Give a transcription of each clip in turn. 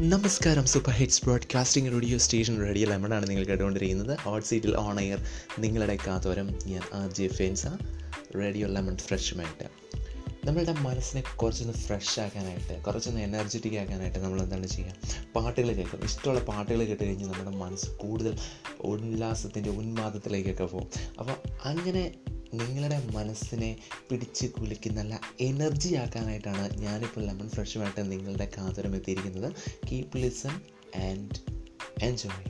നമസ്കാരം. Super hits broadcasting radio station radio ലെമണാണ് നിങ്ങൾ കേട്ടുകൊണ്ടിരിക്കുന്നത്. ഹോട്ട് സീറ്റിൽ ഓൺ എയർ നിങ്ങളുടെ കാതോരം ഞാൻ R J Fenza radio lemon ഫ്രഷുമായിട്ട്. നമ്മളുടെ മനസ്സിനെ കുറച്ചൊന്ന് ഫ്രഷ് ആക്കാനായിട്ട് കുറച്ചൊന്ന് എനർജറ്റിക് ആക്കാനായിട്ട് നമ്മൾ എന്താണ് ചെയ്യുക? പാട്ടുകൾ കേൾക്കും. ഇഷ്ടമുള്ള പാട്ടുകൾ കേട്ട് കഴിഞ്ഞാൽ നമ്മുടെ മനസ്സ് കൂടുതൽ ഉല്ലാസത്തിന്റെ ഉന്മാദത്തിലേക്കൊക്കെ പോകും. അപ്പോൾ അങ്ങനെ നിങ്ങളുടെ മനസ്സിനെ പിടിച്ച് കുലുക്കി നല്ല എനർജി ആക്കാനായിട്ടാണ് ഞാനിപ്പോൾ ലെമൺ ഫ്രഷുമായിട്ട് നിങ്ങളുടെ കാതരം എത്തിയിരിക്കുന്നത് keep listen and enjoy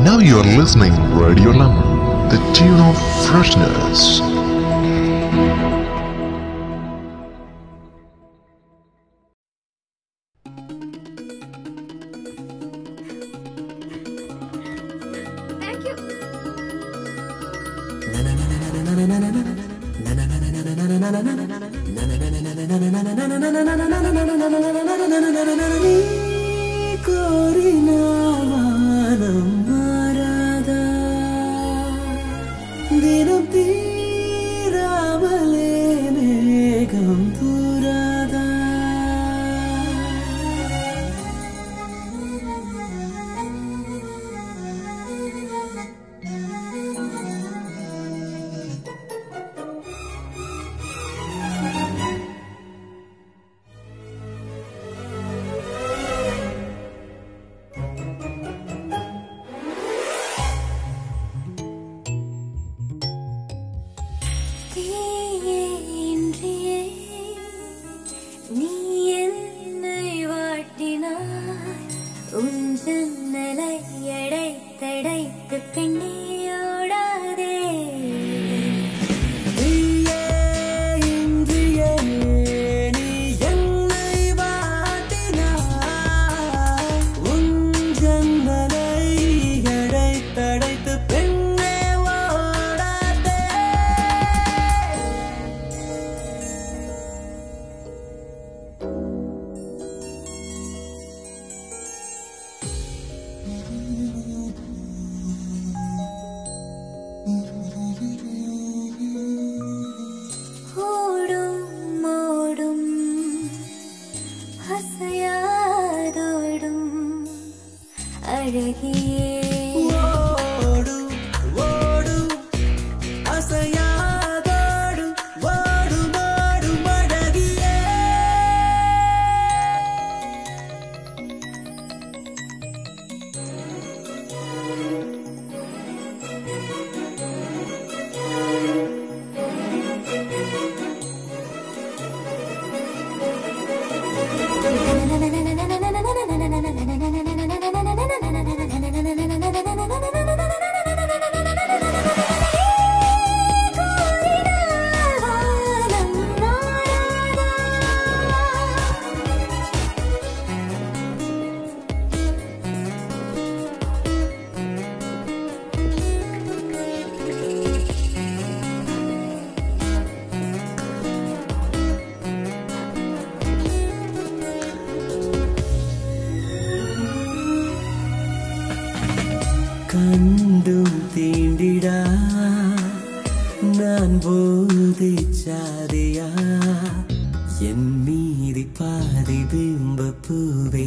Now you are listening Radio Lemon, the tune of freshness. சிரித்து பெண்ணே കണ്ടും തീണ്ടിടാ. நான் போது சாதியா என் மீதி பாதி பிம்ப பூவை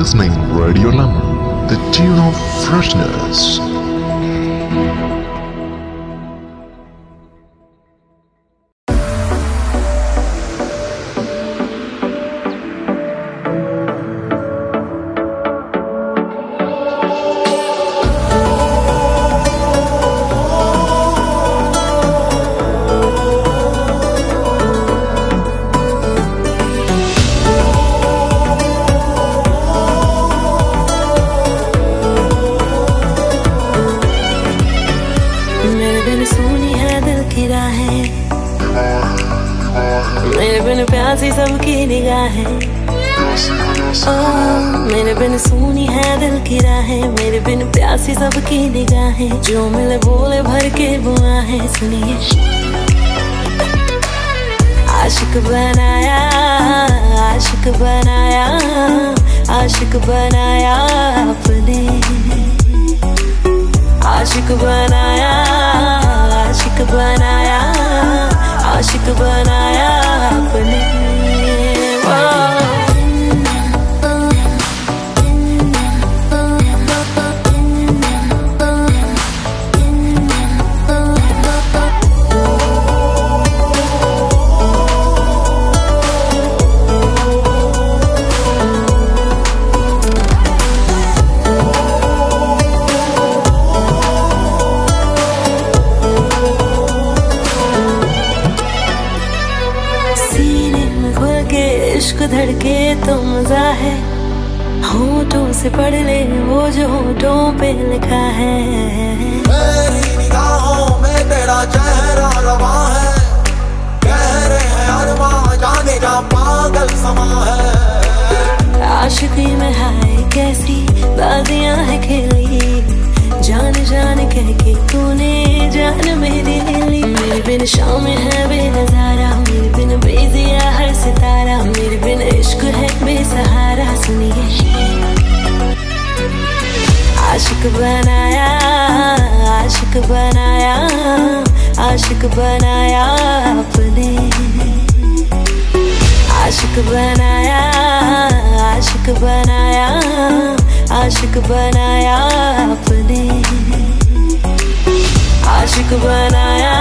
listening Radio Lemon, the tune of freshness. है। की राहें मेरे बिन प्यासी सबकी निगाहें। ओ, मेरे बिन सुनी है दिल की राहें। मेरे बिन प्यासी सबकी निगाहें। जो मिले बोले भर के बुआ है सुनिए। आशिक बनाया आशिक बनाया आशिक बनाया अपने। आशिक बनाया बनाया इश्क धड़के तो मज़ा है होठों से पढ़ ले वो जो होठों पे लिखा है। मेरी निगाहों में तेरा चेहरा रवा है। कह रहे हैं अरवा जाने जा पागल समा है। आशिकी में हाय कैसी बाजियाँ है खेली। जान जान कह के तूने जान मेरी ले ली मेरे बिन शाम है बेनजारा मेरे आशिक बनाया आशिक बनाया आशिक बनाया अपने। आशिक बनाया आशिक बनाया आशिक बनाया अपने। आशिक बनाया